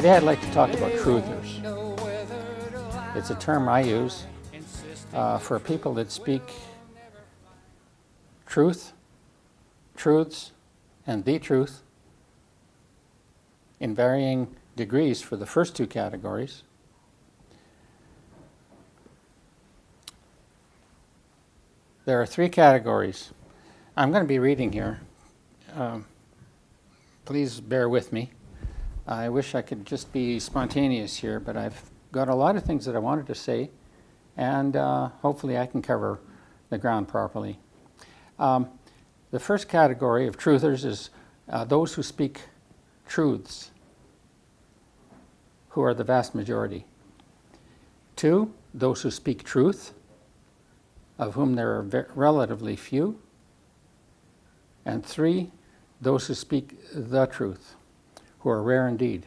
Today I'd like to talk about truthers. It's a term I use uh, for people that speak truth, truths, and the truth in varying degrees for the first two categories. There are three categories. I'm going to be reading here. Um, please bear with me. I wish I could just be spontaneous here, but I've got a lot of things that I wanted to say, and uh, hopefully I can cover the ground properly. Um, the first category of truthers is uh, those who speak truths, who are the vast majority. Two, those who speak truth, of whom there are relatively few. And three, those who speak the truth, who are rare indeed.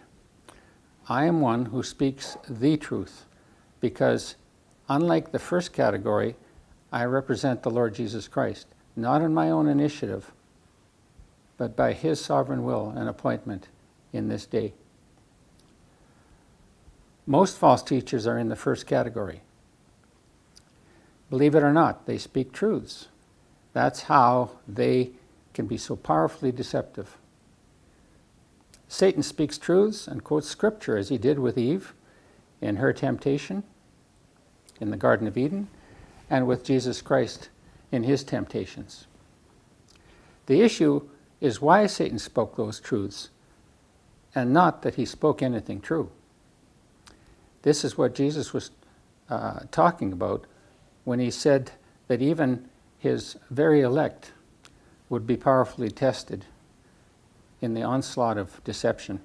I am one who speaks the truth because, unlike the first category, I represent the Lord Jesus Christ, not in my own initiative, but by His sovereign will and appointment in this day. Most false teachers are in the first category. Believe it or not, they speak truths. That's how they can be so powerfully deceptive. Satan speaks truths and quotes scripture as he did with Eve in her temptation in the Garden of Eden and with Jesus Christ in his temptations. The issue is why Satan spoke those truths and not that he spoke anything true. This is what Jesus was uh, talking about when he said that even his very elect would be powerfully tested in the onslaught of deception.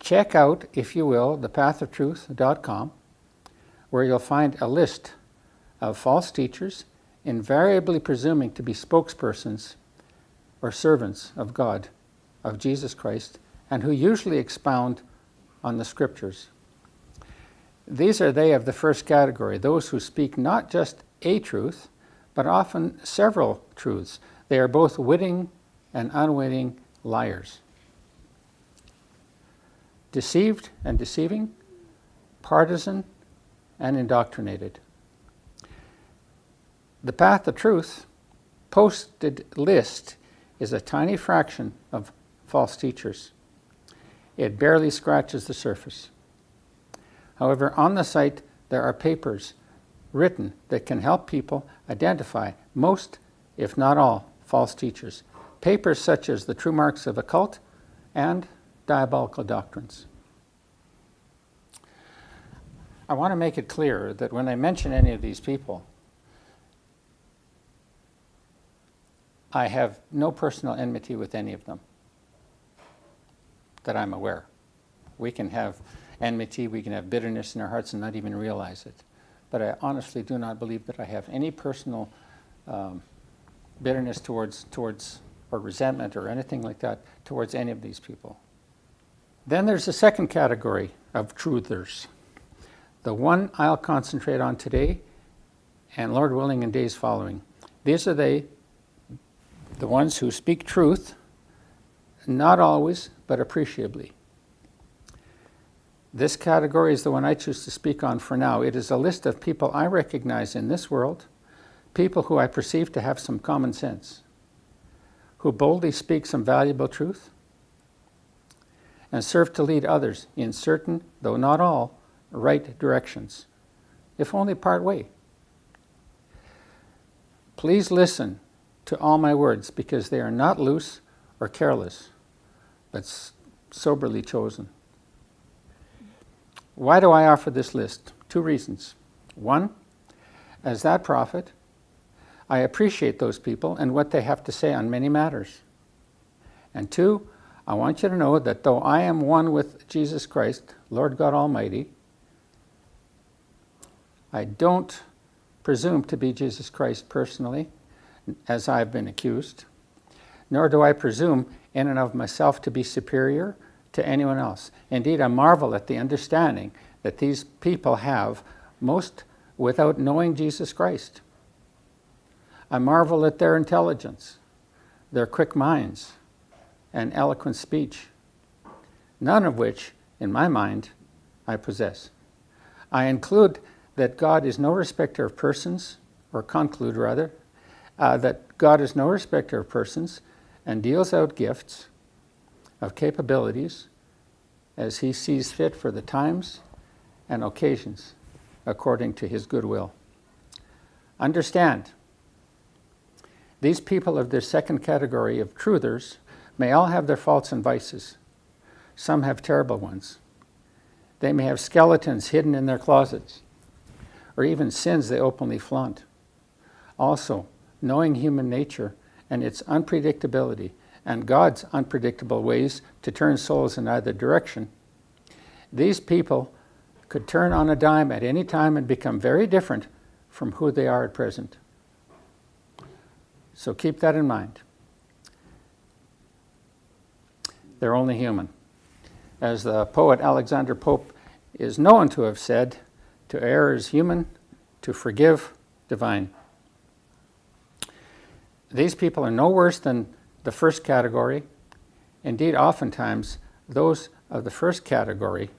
Check out, if you will, thepathoftruth.com, where you'll find a list of false teachers, invariably presuming to be spokespersons or servants of God, of Jesus Christ, and who usually expound on the scriptures. These are they of the first category, those who speak not just a truth, but often several truths. They are both witting and unwitting liars. Deceived and deceiving, partisan and indoctrinated. The path of truth posted list is a tiny fraction of false teachers. It barely scratches the surface. However, on the site there are papers written that can help people identify most, if not all, false teachers. Papers such as The True Marks of a Cult and Diabolical Doctrines. I want to make it clear that when I mention any of these people, I have no personal enmity with any of them that I'm aware. We can have enmity, we can have bitterness in our hearts and not even realize it but I honestly do not believe that I have any personal um, bitterness towards, towards, or resentment or anything like that towards any of these people. Then there's the second category of truthers. The one I'll concentrate on today, and Lord willing, in days following. These are they, the ones who speak truth, not always, but appreciably. This category is the one I choose to speak on for now. It is a list of people I recognize in this world, people who I perceive to have some common sense, who boldly speak some valuable truth, and serve to lead others in certain, though not all, right directions, if only part way. Please listen to all my words because they are not loose or careless, but soberly chosen. Why do I offer this list? Two reasons. One, as that prophet, I appreciate those people and what they have to say on many matters. And two, I want you to know that though I am one with Jesus Christ, Lord God Almighty, I don't presume to be Jesus Christ personally, as I've been accused, nor do I presume in and of myself to be superior to anyone else. Indeed, I marvel at the understanding that these people have, most without knowing Jesus Christ. I marvel at their intelligence, their quick minds, and eloquent speech, none of which, in my mind, I possess. I include that God is no respecter of persons, or conclude rather, uh, that God is no respecter of persons and deals out gifts of capabilities as he sees fit for the times and occasions according to his good will. Understand, these people of this second category of truthers may all have their faults and vices. Some have terrible ones. They may have skeletons hidden in their closets, or even sins they openly flaunt. Also, knowing human nature and its unpredictability and God's unpredictable ways to turn souls in either direction, these people could turn on a dime at any time and become very different from who they are at present. So keep that in mind. They're only human. As the poet Alexander Pope is known to have said, to err is human, to forgive divine. These people are no worse than the first category. Indeed, oftentimes, those of the first category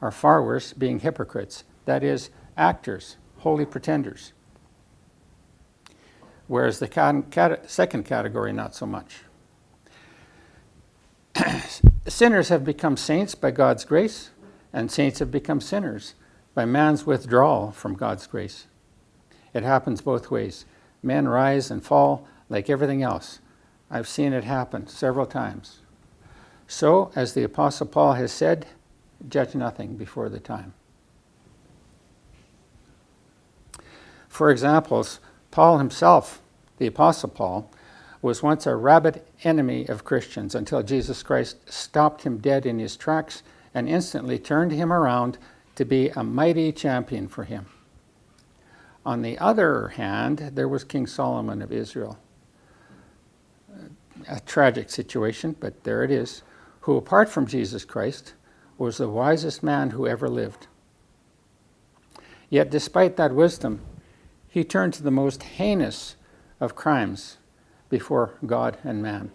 are far worse, being hypocrites, that is, actors, holy pretenders. Whereas the cat- second category, not so much. sinners have become saints by God's grace, and saints have become sinners by man's withdrawal from God's grace. It happens both ways. Men rise and fall like everything else. I've seen it happen several times. So, as the Apostle Paul has said, judge nothing before the time. For examples, Paul himself, the Apostle Paul, was once a rabid enemy of Christians until Jesus Christ stopped him dead in his tracks and instantly turned him around to be a mighty champion for him. On the other hand, there was King Solomon of Israel. A tragic situation, but there it is, who, apart from Jesus Christ, was the wisest man who ever lived. Yet, despite that wisdom, he turned to the most heinous of crimes before God and man.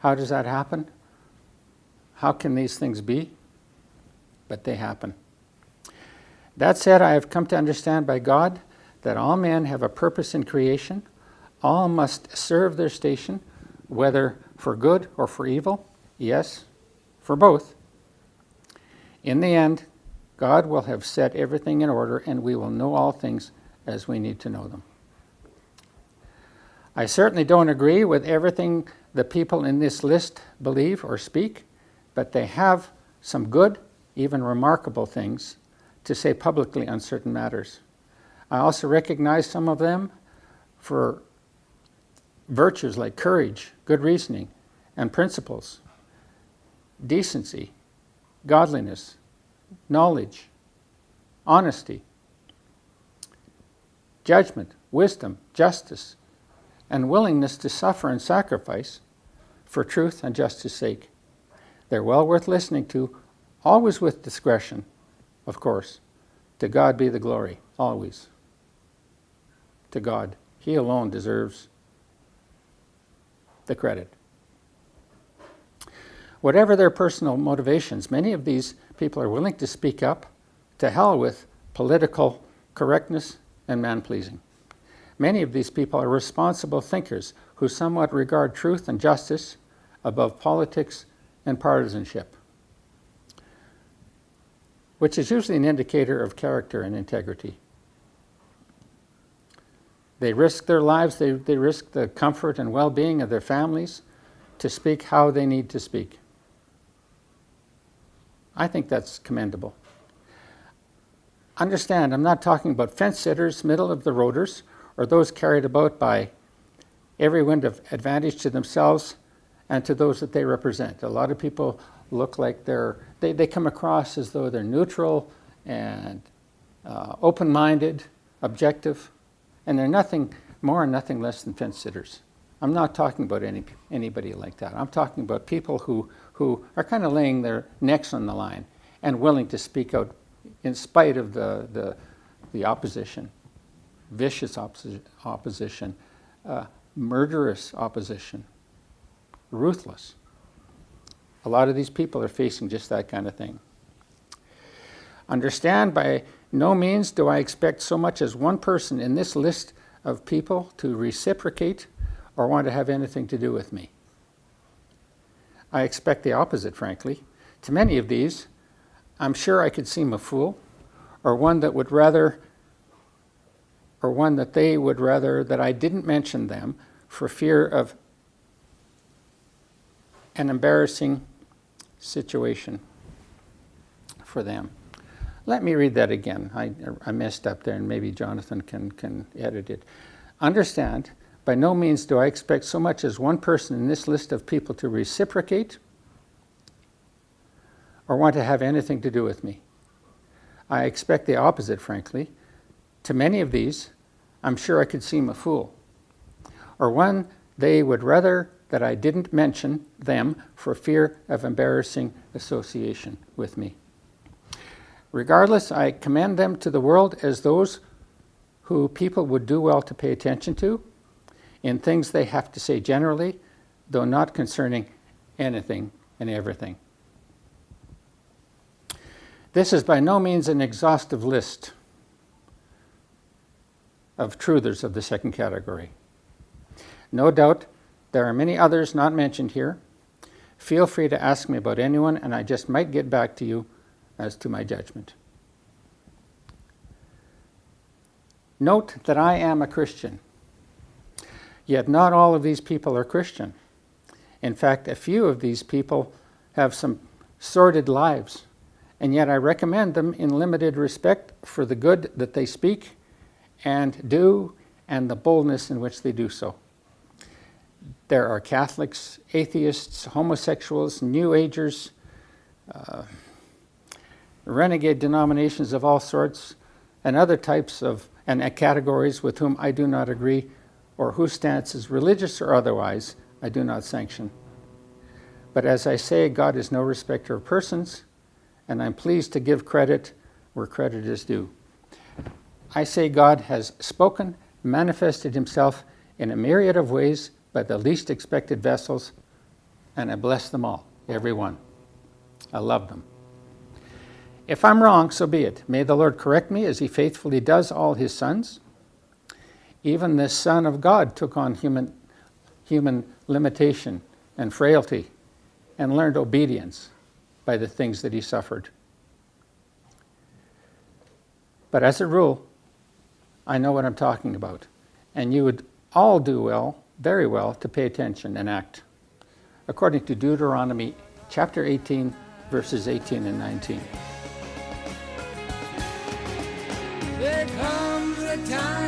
How does that happen? How can these things be? But they happen. That said, I have come to understand by God that all men have a purpose in creation. All must serve their station, whether for good or for evil. Yes, for both. In the end, God will have set everything in order and we will know all things as we need to know them. I certainly don't agree with everything the people in this list believe or speak, but they have some good, even remarkable things to say publicly on certain matters. I also recognize some of them for virtues like courage, good reasoning, and principles decency, godliness, knowledge, honesty, judgment, wisdom, justice, and willingness to suffer and sacrifice for truth and justice sake. They're well worth listening to, always with discretion, of course. To God be the glory, always. To God. He alone deserves the credit. Whatever their personal motivations, many of these people are willing to speak up to hell with political correctness and man pleasing. Many of these people are responsible thinkers who somewhat regard truth and justice above politics and partisanship, which is usually an indicator of character and integrity. They risk their lives, they, they risk the comfort and well being of their families to speak how they need to speak. I think that's commendable. Understand, I'm not talking about fence sitters, middle of the roaders, or those carried about by every wind of advantage to themselves and to those that they represent. A lot of people look like they're, they, they come across as though they're neutral and uh, open minded, objective, and they're nothing more and nothing less than fence sitters. I'm not talking about any, anybody like that. I'm talking about people who, who are kind of laying their necks on the line and willing to speak out in spite of the, the, the opposition, vicious opposi- opposition, uh, murderous opposition, ruthless. A lot of these people are facing just that kind of thing. Understand, by no means do I expect so much as one person in this list of people to reciprocate or want to have anything to do with me. I expect the opposite, frankly. To many of these, I'm sure I could seem a fool, or one that would rather, or one that they would rather that I didn't mention them for fear of an embarrassing situation for them. Let me read that again. I, I messed up there, and maybe Jonathan can, can edit it. Understand, by no means do I expect so much as one person in this list of people to reciprocate or want to have anything to do with me. I expect the opposite, frankly. To many of these, I'm sure I could seem a fool, or one they would rather that I didn't mention them for fear of embarrassing association with me. Regardless, I commend them to the world as those who people would do well to pay attention to in things they have to say generally, though not concerning anything and everything. This is by no means an exhaustive list of truthers of the second category. No doubt there are many others not mentioned here. Feel free to ask me about anyone, and I just might get back to you as to my judgment. Note that I am a Christian. Yet not all of these people are Christian. In fact, a few of these people have some sordid lives, and yet I recommend them in limited respect for the good that they speak and do and the boldness in which they do so. There are Catholics, atheists, homosexuals, New Agers, uh, renegade denominations of all sorts, and other types of and categories with whom I do not agree or whose stance is religious or otherwise I do not sanction. But as I say, God is no respecter of persons, and I'm pleased to give credit where credit is due. I say God has spoken, manifested himself in a myriad of ways by the least expected vessels, and I bless them all, every one. I love them. If I'm wrong, so be it. May the Lord correct me as he faithfully does all his sons. Even the Son of God took on human, human limitation and frailty and learned obedience by the things that he suffered. But as a rule, I know what I'm talking about. And you would all do well, very well, to pay attention and act. According to Deuteronomy chapter 18, verses 18 and 19. There comes a time.